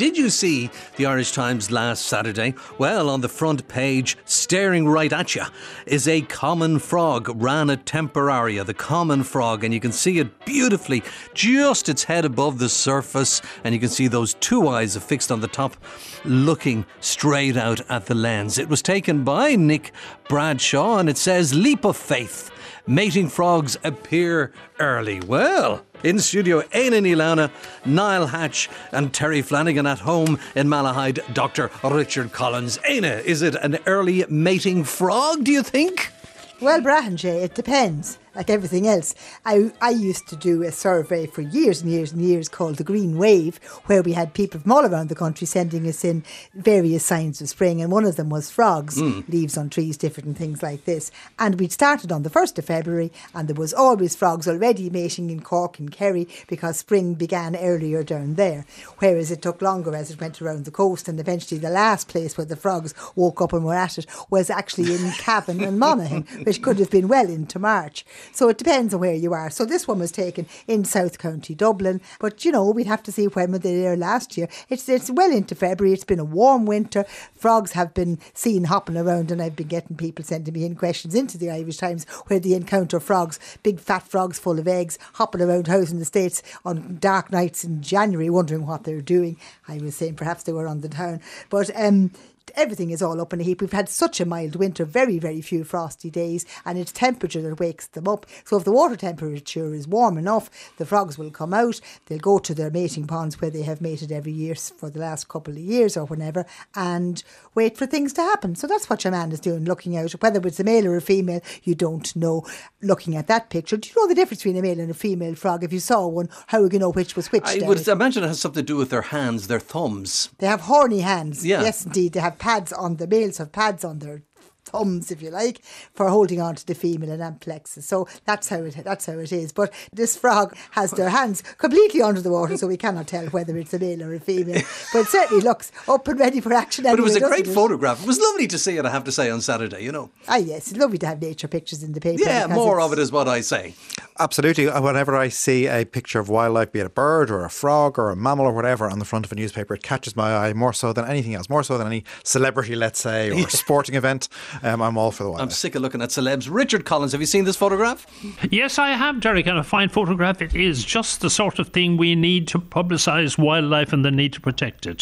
did you see the Irish Times last Saturday? Well, on the front page, staring right at you, is a common frog, Rana temporaria, the common frog, and you can see it beautifully, just its head above the surface, and you can see those two eyes affixed on the top, looking straight out at the lens. It was taken by Nick Bradshaw, and it says, Leap of Faith. Mating frogs appear early. Well, in studio, Éanna Níl Niall Hatch, and Terry Flanagan at home in Malahide, Dr. Richard Collins. Éanna, is it an early mating frog, do you think? Well, Brahanjay, it depends like everything else. I, I used to do a survey for years and years and years called the Green Wave, where we had people from all around the country sending us in various signs of spring, and one of them was frogs, mm. leaves on trees, different things like this. And we'd started on the 1st of February, and there was always frogs already mating in Cork and Kerry because spring began earlier down there, whereas it took longer as it went around the coast, and eventually the last place where the frogs woke up and were at it was actually in Cavan and Monaghan, which could have been well into March. So it depends on where you are. So this one was taken in South County Dublin, but you know we'd have to see when were they there last year. It's it's well into February. It's been a warm winter. Frogs have been seen hopping around, and I've been getting people sending me in questions into the Irish Times where they encounter frogs, big fat frogs full of eggs, hopping around house in the states on dark nights in January, wondering what they're doing. I was saying perhaps they were on the town, but um, everything is all up in a heap. We've had such a mild winter, very, very few frosty days, and it's temperature that wakes them up. So if the water temperature is warm enough, the frogs will come out. They'll go to their mating ponds where they have mated every year for the last couple of years or whenever, and wait for things to happen. So that's what your man is doing, looking out. Whether it's a male or a female, you don't know. Looking at that picture, do you know the difference between a male and a female frog? If you saw one, how would you know which was which? I would imagine it has something to do with their hands, their thumbs. They have horny hands. Yeah. Yes, indeed. They have pads on the males have pads on their thumbs, if you like, for holding on to the female and amplexus. So that's how it that's how it is. But this frog has their hands completely under the water, so we cannot tell whether it's a male or a female. But it certainly looks up and ready for action. But it was a great it? photograph. It was lovely to see it. I have to say on Saturday. You know. Ah, yes, it's lovely to have nature pictures in the paper. Yeah, more of it is what I say. Absolutely. Uh, whenever I see a picture of wildlife, be it a bird or a frog or a mammal or whatever, on the front of a newspaper, it catches my eye more so than anything else, more so than any celebrity, let's say, or sporting event. Um, I'm all for the wildlife. I'm sick of looking at celebs. Richard Collins, have you seen this photograph? Yes, I have, Derek, and a fine photograph it is. Just the sort of thing we need to publicise wildlife and the need to protect it.